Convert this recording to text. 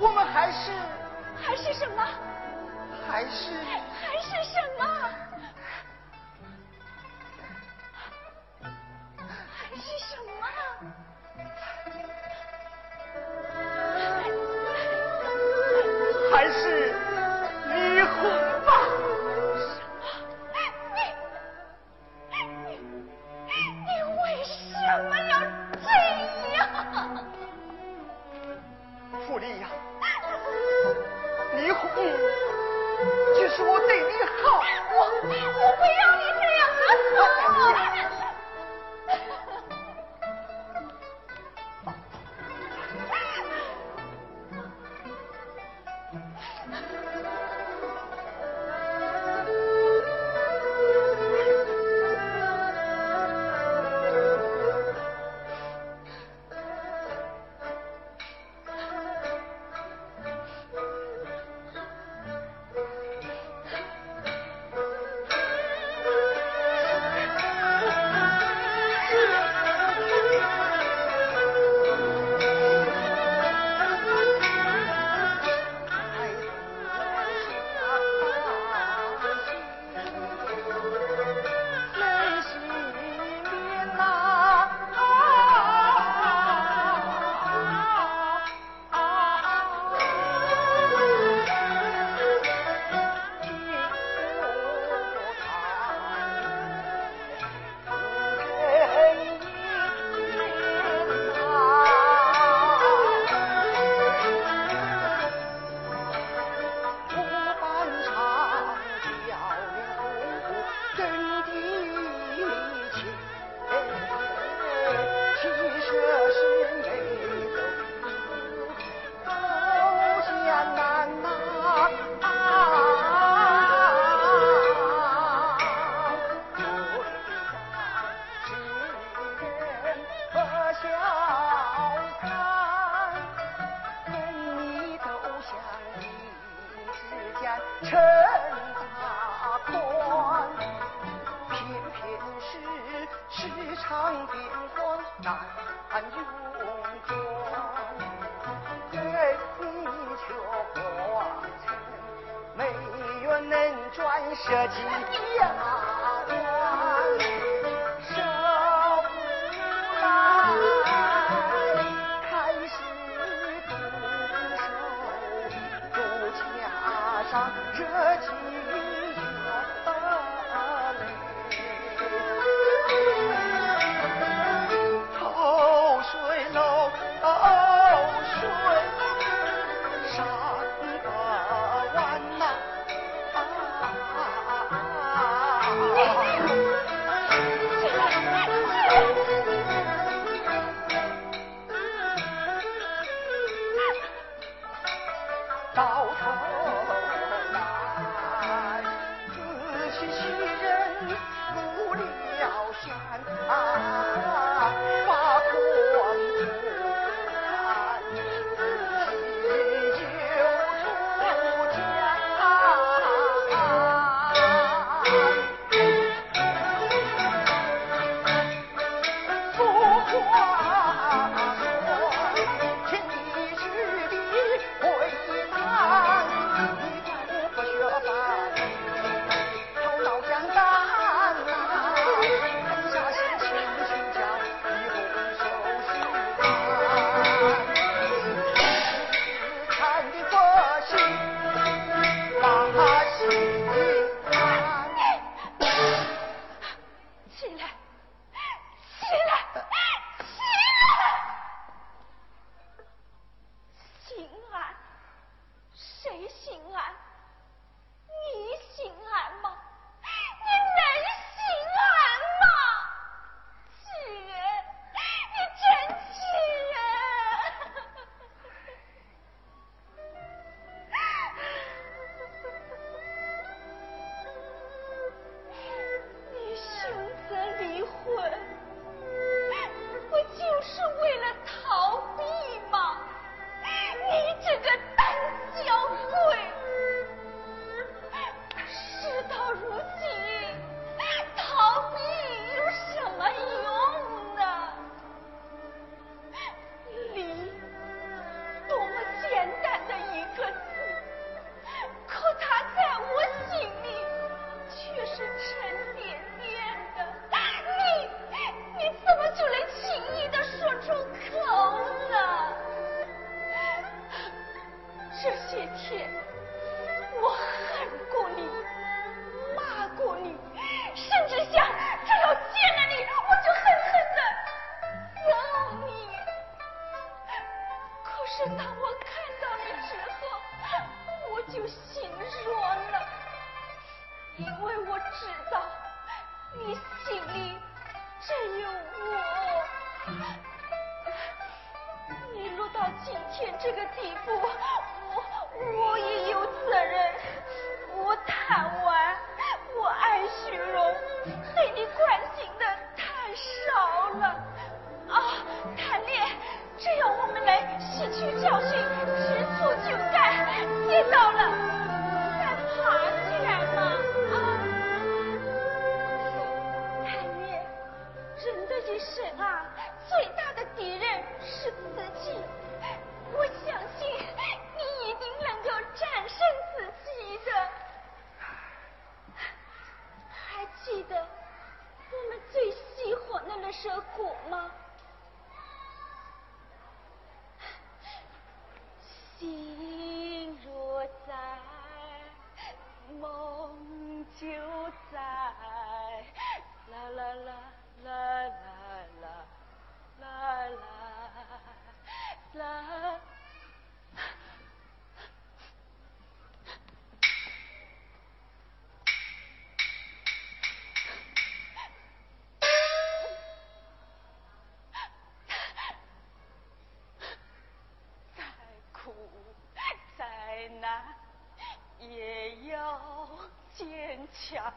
我们还是还是什么？还是还是什么？还是什么？还是日常变换难看泳月可儿你却谎称美能赚十几呀。到今天这个地步，我我也有责任。我贪玩，我爱虚荣，对你关心的太少了。啊，谈恋，只要我们来吸取教训，知错坚强。